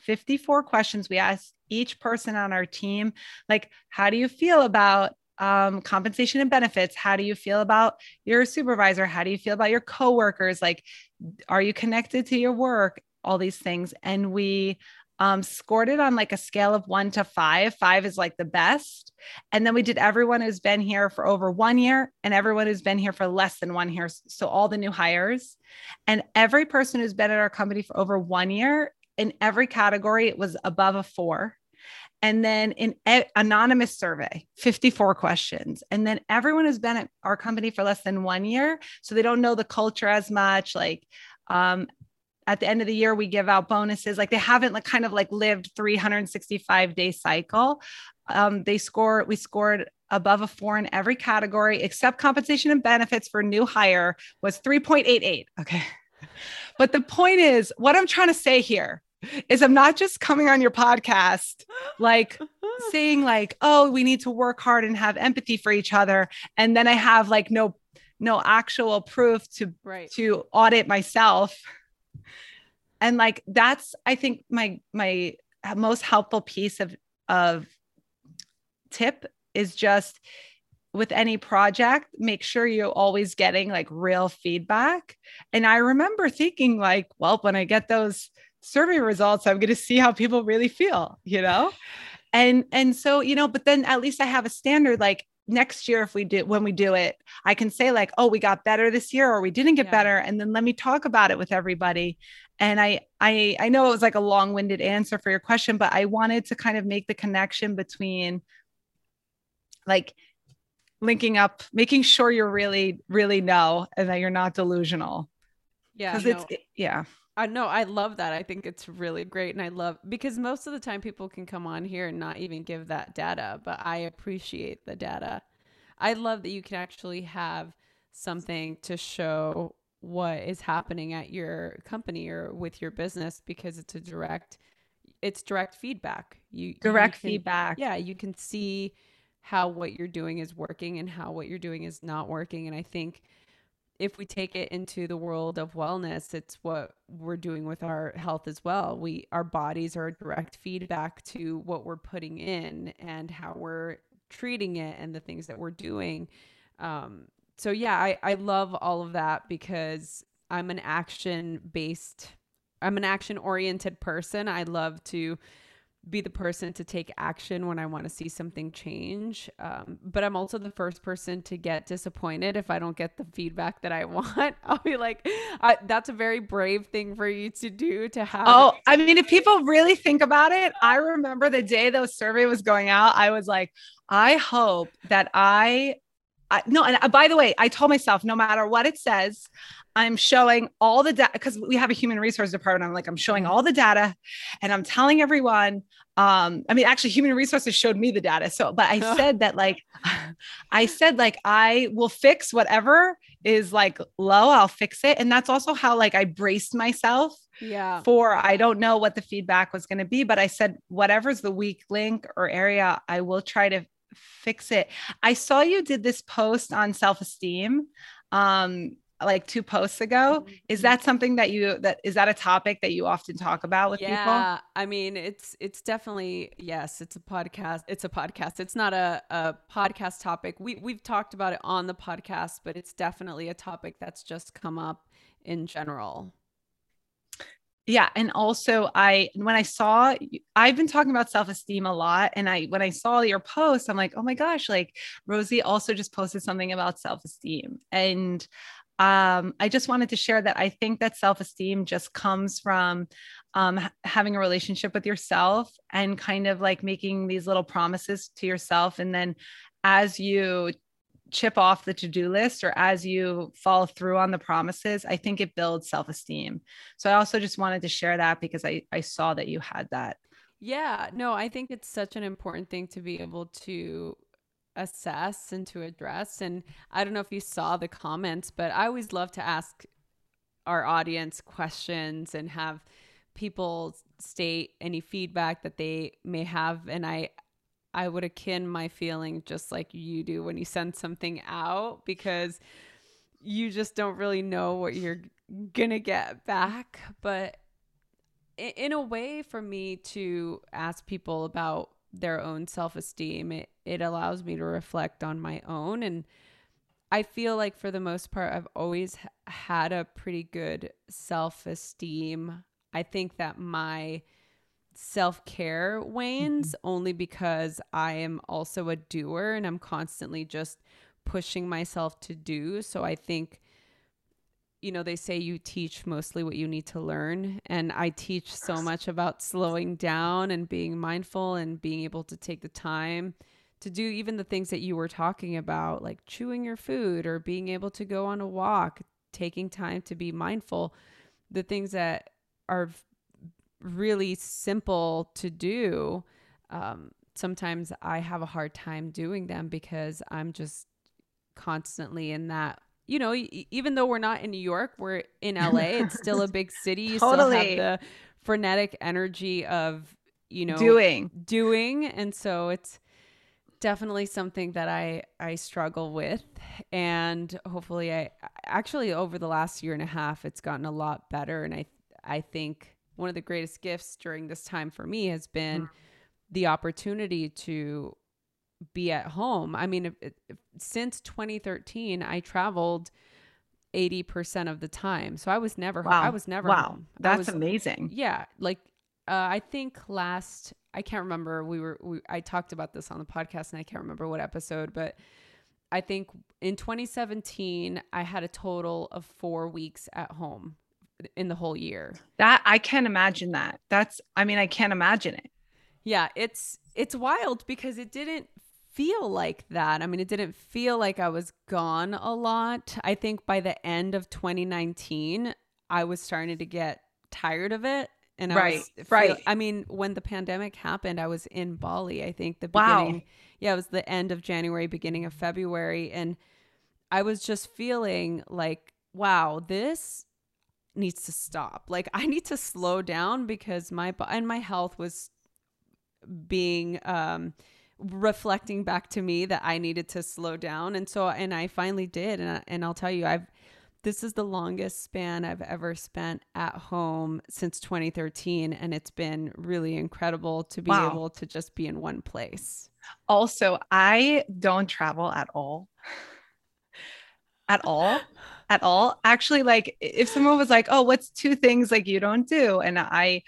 [SPEAKER 1] 54 questions we asked each person on our team like how do you feel about um, compensation and benefits? How do you feel about your supervisor? How do you feel about your coworkers? Like are you connected to your work? All these things. And we um, scored it on like a scale of one to five. Five is like the best. And then we did everyone who's been here for over one year and everyone who's been here for less than one year. So all the new hires and every person who's been at our company for over one year in every category, it was above a four. And then in a- anonymous survey, 54 questions. And then everyone who's been at our company for less than one year. So they don't know the culture as much. Like um, at the end of the year we give out bonuses. Like they haven't like kind of like lived 365 day cycle. Um, they score we scored above a four in every category except compensation and benefits for new hire was 3.88 okay. But the point is what i'm trying to say here is i'm not just coming on your podcast like saying like oh we need to work hard and have empathy for each other and then i have like no no actual proof to right. to audit myself and like that's i think my my most helpful piece of of tip is just with any project make sure you're always getting like real feedback. And i remember thinking like well when i get those survey results i'm going to see how people really feel you know? And and so you know but then at least i have a standard like next year if we do when we do it i can say like oh we got better this year or we didn't get yeah. better and then let me talk about it with everybody and I, I i know it was like a long-winded answer for your question but i wanted to kind of make the connection between like linking up making sure you're really really know and that you're not delusional
[SPEAKER 3] yeah
[SPEAKER 1] because no. it's yeah
[SPEAKER 3] I know I love that. I think it's really great and I love because most of the time people can come on here and not even give that data, but I appreciate the data. I love that you can actually have something to show what is happening at your company or with your business because it's a direct it's direct feedback. You
[SPEAKER 1] direct
[SPEAKER 3] you can,
[SPEAKER 1] feedback.
[SPEAKER 3] Yeah, you can see how what you're doing is working and how what you're doing is not working and I think if we take it into the world of wellness, it's what we're doing with our health as well. We our bodies are direct feedback to what we're putting in and how we're treating it and the things that we're doing. Um, so yeah, I, I love all of that because I'm an action based, I'm an action oriented person. I love to be the person to take action when I want to see something change. Um, but I'm also the first person to get disappointed if I don't get the feedback that I want. I'll be like, that's a very brave thing for you to do to have.
[SPEAKER 1] Oh, I mean, if people really think about it, I remember the day those survey was going out, I was like, I hope that I I, no, and uh, by the way, I told myself no matter what it says, I'm showing all the data because we have a human resource department. I'm like, I'm showing all the data and I'm telling everyone. Um, I mean, actually, human resources showed me the data. So, but I said that, like, I said, like, I will fix whatever is like low, I'll fix it. And that's also how, like, I braced myself
[SPEAKER 3] yeah
[SPEAKER 1] for I don't know what the feedback was going to be, but I said, whatever's the weak link or area, I will try to fix it. I saw you did this post on self-esteem um like two posts ago. Is mm-hmm. that something that you that is that a topic that you often talk about with
[SPEAKER 3] yeah,
[SPEAKER 1] people? Yeah,
[SPEAKER 3] I mean it's it's definitely yes, it's a podcast. It's a podcast. It's not a, a podcast topic. We we've talked about it on the podcast, but it's definitely a topic that's just come up in general
[SPEAKER 1] yeah and also i when i saw i've been talking about self-esteem a lot and i when i saw your post i'm like oh my gosh like rosie also just posted something about self-esteem and um, i just wanted to share that i think that self-esteem just comes from um, having a relationship with yourself and kind of like making these little promises to yourself and then as you chip off the to-do list or as you follow through on the promises i think it builds self-esteem. So i also just wanted to share that because i i saw that you had that.
[SPEAKER 3] Yeah no i think it's such an important thing to be able to assess and to address. And i don't know if you saw the comments but i always love to ask our audience questions and have people state any feedback that they may have. And i I would akin my feeling just like you do when you send something out because you just don't really know what you're gonna get back. But in a way, for me to ask people about their own self esteem, it, it allows me to reflect on my own. And I feel like for the most part, I've always had a pretty good self esteem. I think that my self care wanes mm-hmm. only because I am also a doer and I'm constantly just pushing myself to do. So I think, you know, they say you teach mostly what you need to learn. And I teach so much about slowing down and being mindful and being able to take the time to do even the things that you were talking about, like chewing your food or being able to go on a walk, taking time to be mindful. The things that are really simple to do, um, sometimes I have a hard time doing them because I'm just constantly in that. You know, even though we're not in New York, we're in LA. It's still a big city. You totally. still have the frenetic energy of you know
[SPEAKER 1] doing
[SPEAKER 3] doing, and so it's definitely something that I I struggle with and hopefully I actually over the last year and a half it's gotten a lot better and I I think one of the greatest gifts during this time for me has been mm. the opportunity to be at home. I mean, if, if, since 2013, I traveled 80% of the time. So I was never, wow. I was never,
[SPEAKER 1] wow,
[SPEAKER 3] home.
[SPEAKER 1] that's
[SPEAKER 3] was,
[SPEAKER 1] amazing.
[SPEAKER 3] Yeah. Like, uh, I think last, I can't remember, we were, we, I talked about this on the podcast and I can't remember what episode, but I think in 2017, I had a total of four weeks at home in the whole year.
[SPEAKER 1] That I can't imagine that. That's I mean I can't imagine it.
[SPEAKER 3] Yeah, it's it's wild because it didn't feel like that. I mean, it didn't feel like I was gone a lot. I think by the end of 2019, I was starting to get tired of it. And I
[SPEAKER 1] right,
[SPEAKER 3] was
[SPEAKER 1] right.
[SPEAKER 3] I mean, when the pandemic happened, I was in Bali. I think the beginning, wow. yeah, it was the end of January, beginning of February, and I was just feeling like, wow, this needs to stop. Like I need to slow down because my and my health was being um reflecting back to me that I needed to slow down and so and I finally did and I, and I'll tell you I've this is the longest span I've ever spent at home since 2013 and it's been really incredible to be wow. able to just be in one place.
[SPEAKER 1] Also, I don't travel at all. at all at all. Actually, like if someone was like, "Oh, what's two things like you don't do?" and I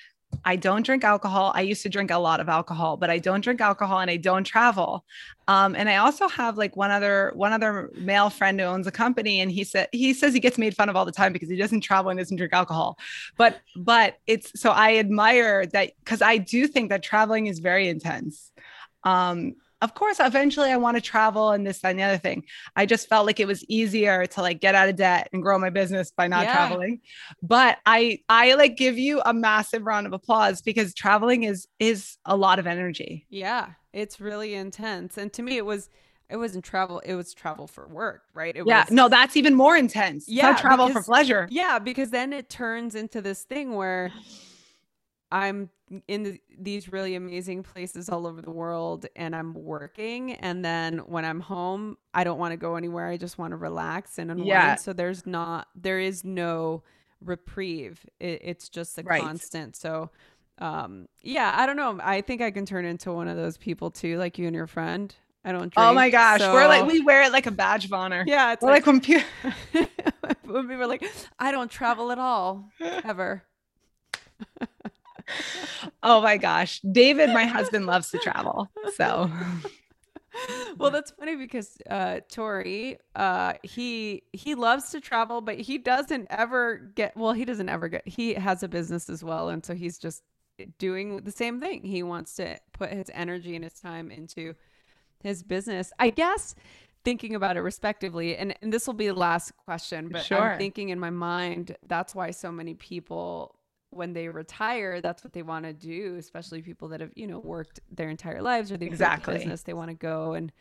[SPEAKER 1] I don't drink alcohol. I used to drink a lot of alcohol, but I don't drink alcohol and I don't travel. Um, and I also have like one other one other male friend who owns a company, and he said he says he gets made fun of all the time because he doesn't travel and doesn't drink alcohol. But but it's so I admire that because I do think that traveling is very intense. Um, of course, eventually I want to travel and this, and the other thing. I just felt like it was easier to like get out of debt and grow my business by not yeah. traveling. But I, I like give you a massive round of applause because traveling is, is a lot of energy.
[SPEAKER 3] Yeah. It's really intense. And to me, it was, it wasn't travel it was travel for work right it
[SPEAKER 1] yeah
[SPEAKER 3] was,
[SPEAKER 1] no that's even more intense yeah travel
[SPEAKER 3] because,
[SPEAKER 1] for pleasure
[SPEAKER 3] yeah because then it turns into this thing where I'm in the, these really amazing places all over the world and I'm working. And then when I'm home, I don't want to go anywhere. I just want to relax and unwind. Yeah. So there's not, there is no reprieve. It, it's just a right. constant. So, um, yeah, I don't know. I think I can turn into one of those people too, like you and your friend. I don't drink.
[SPEAKER 1] Oh my gosh. So... We're like, we wear it like a badge of honor.
[SPEAKER 3] Yeah. It's
[SPEAKER 1] we're like, like when,
[SPEAKER 3] when people are like, I don't travel at all, ever
[SPEAKER 1] oh my gosh. David, my husband, loves to travel. So
[SPEAKER 3] well that's funny because uh tori uh he he loves to travel but he doesn't ever get well he doesn't ever get he has a business as well and so he's just doing the same thing he wants to put his energy and his time into his business i guess thinking about it respectively and, and this will be the last question but sure. i'm thinking in my mind that's why so many people when they retire, that's what they want to do, especially people that have, you know, worked their entire lives or they've exactly. business. They want to go and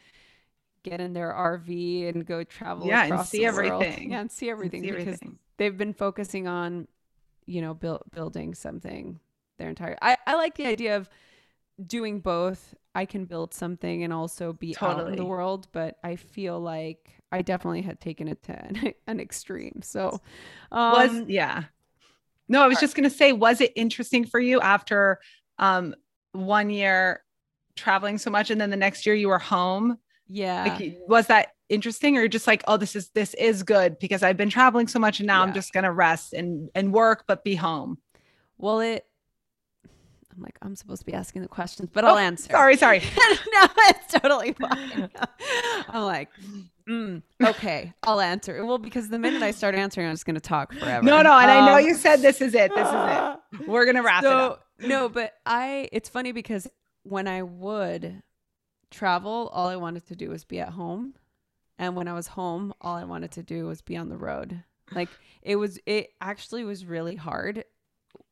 [SPEAKER 3] get in their RV and go travel.
[SPEAKER 1] Yeah, and see everything.
[SPEAKER 3] Yeah, and see everything and see because everything. they've been focusing on, you know, build, building something their entire. I, I like the idea of doing both. I can build something and also be totally. out in the world, but I feel like I definitely had taken it to an, an extreme. So,
[SPEAKER 1] um, was yeah no, I was just going to say, was it interesting for you after um, one year traveling so much and then the next year you were home?
[SPEAKER 3] Yeah.
[SPEAKER 1] Like, was that interesting or just like, oh, this is, this is good because I've been traveling so much and now yeah. I'm just going to rest and, and work, but be home.
[SPEAKER 3] Well, it, I'm like, I'm supposed to be asking the questions, but I'll oh, answer.
[SPEAKER 1] Sorry, sorry.
[SPEAKER 3] no, it's totally fine. I'm like, mm, okay, I'll answer. Well, because the minute I start answering, I'm just going to talk forever.
[SPEAKER 1] No, no, and um, I know um, you said this is it. This is it. We're going to wrap so, it up.
[SPEAKER 3] No, but I. It's funny because when I would travel, all I wanted to do was be at home, and when I was home, all I wanted to do was be on the road. Like it was. It actually was really hard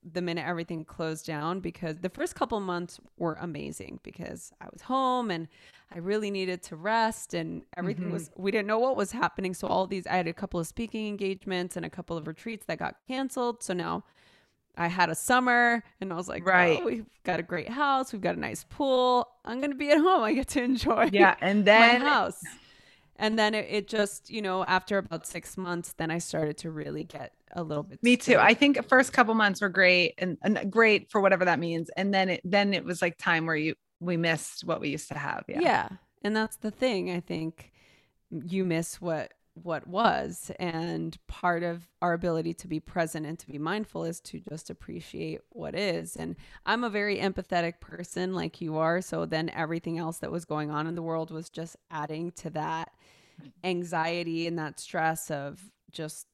[SPEAKER 3] the minute everything closed down because the first couple months were amazing because I was home and I really needed to rest and everything mm-hmm. was we didn't know what was happening so all these I had a couple of speaking engagements and a couple of retreats that got canceled so now I had a summer and I was like, right, oh, we've got a great house, we've got a nice pool. I'm gonna be at home. I get to enjoy
[SPEAKER 1] yeah, and then
[SPEAKER 3] my house. And then it, it just, you know, after about six months, then I started to really get a little bit.
[SPEAKER 1] Me too. I think first couple months were great and, and, great for whatever that means. And then it then it was like time where you we missed what we used to have. Yeah.
[SPEAKER 3] Yeah. And that's the thing. I think you miss what what was and part of our ability to be present and to be mindful is to just appreciate what is and i'm a very empathetic person like you are so then everything else that was going on in the world was just adding to that anxiety and that stress of just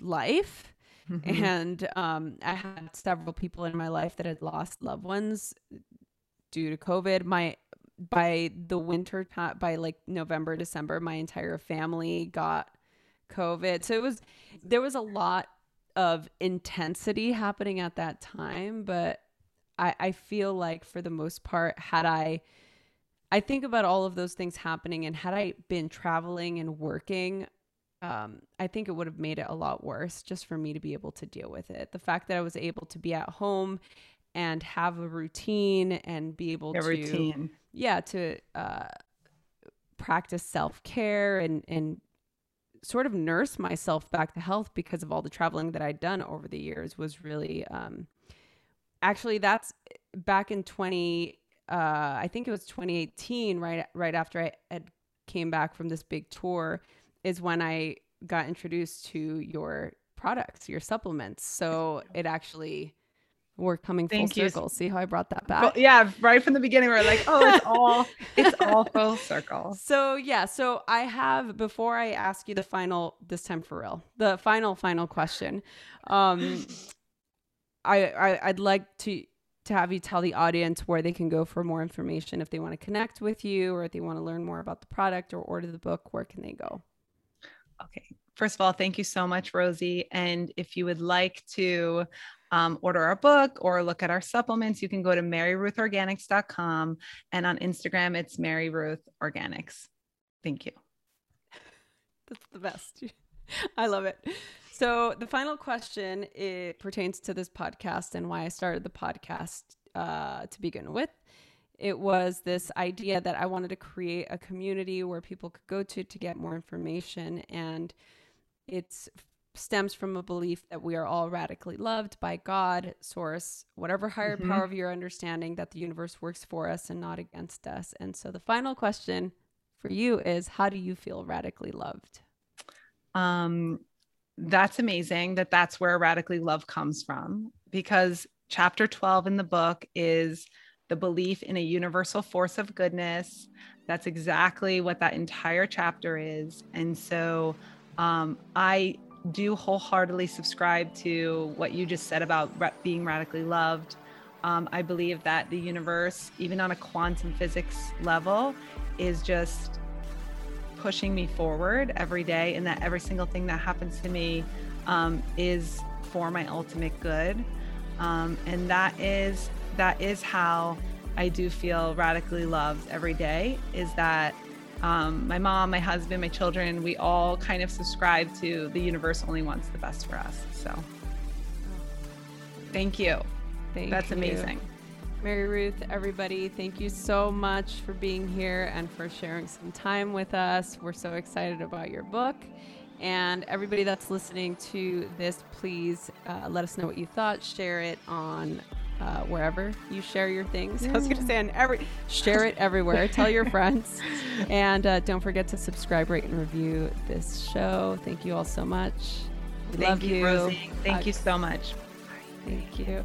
[SPEAKER 3] life. Mm-hmm. And um, I had several people in my life that had lost loved ones due to COVID. My by the winter time, by like November, December, my entire family got COVID. So it was there was a lot of intensity happening at that time, but I, I feel like for the most part, had I I think about all of those things happening and had I been traveling and working, um, I think it would have made it a lot worse just for me to be able to deal with it. The fact that I was able to be at home and have a routine and be able a to routine. yeah to uh, practice self care and and sort of nurse myself back to health because of all the traveling that I'd done over the years was really um, actually that's back in 20 uh, I think it was 2018 right right after I had came back from this big tour is when I got introduced to your products, your supplements. So it actually We're coming full
[SPEAKER 1] you.
[SPEAKER 3] circle. See how I brought that back?
[SPEAKER 1] Well, yeah, right from the beginning, we are like, oh, it's all it's all full circle.
[SPEAKER 3] So yeah, so I have before I ask you the final this time for real, the final final question. Um, I, I I'd like to to have you tell the audience where they can go for more information if they want to connect with you or if they want to learn more about the product or order the book. Where can they go?
[SPEAKER 1] Okay. First of all, thank you so much, Rosie. And if you would like to um, order our book or look at our supplements, you can go to maryruthorganics.com. And on Instagram, it's Mary Ruth Organics. Thank you.
[SPEAKER 3] That's the best. I love it. So the final question it pertains to this podcast and why I started the podcast uh, to begin with. It was this idea that I wanted to create a community where people could go to to get more information, and it's stems from a belief that we are all radically loved by God, source, whatever higher mm-hmm. power of your understanding that the universe works for us and not against us. And so the final question for you is how do you feel radically loved?
[SPEAKER 1] Um that's amazing that that's where radically love comes from because chapter 12 in the book is the belief in a universal force of goodness. That's exactly what that entire chapter is. And so um, I do wholeheartedly subscribe to what you just said about being radically loved. Um, I believe that the universe, even on a quantum physics level, is just pushing me forward every day, and that every single thing that happens to me um, is for my ultimate good. Um, and that is that is how I do feel radically loved every day. Is that um, my mom, my husband, my children, we all kind of subscribe to the universe only wants the best for us. So thank you. Thank That's you. amazing.
[SPEAKER 3] Mary Ruth, everybody, thank you so much for being here and for sharing some time with us. We're so excited about your book. And everybody that's listening to this, please uh, let us know what you thought. Share it on uh, wherever you share your things. Yeah. I was going to say on every share it everywhere. Tell your friends, and uh, don't forget to subscribe, rate, and review this show. Thank you all so much.
[SPEAKER 1] Thank love you, Rosie. Thank uh, you so much.
[SPEAKER 3] Thank you.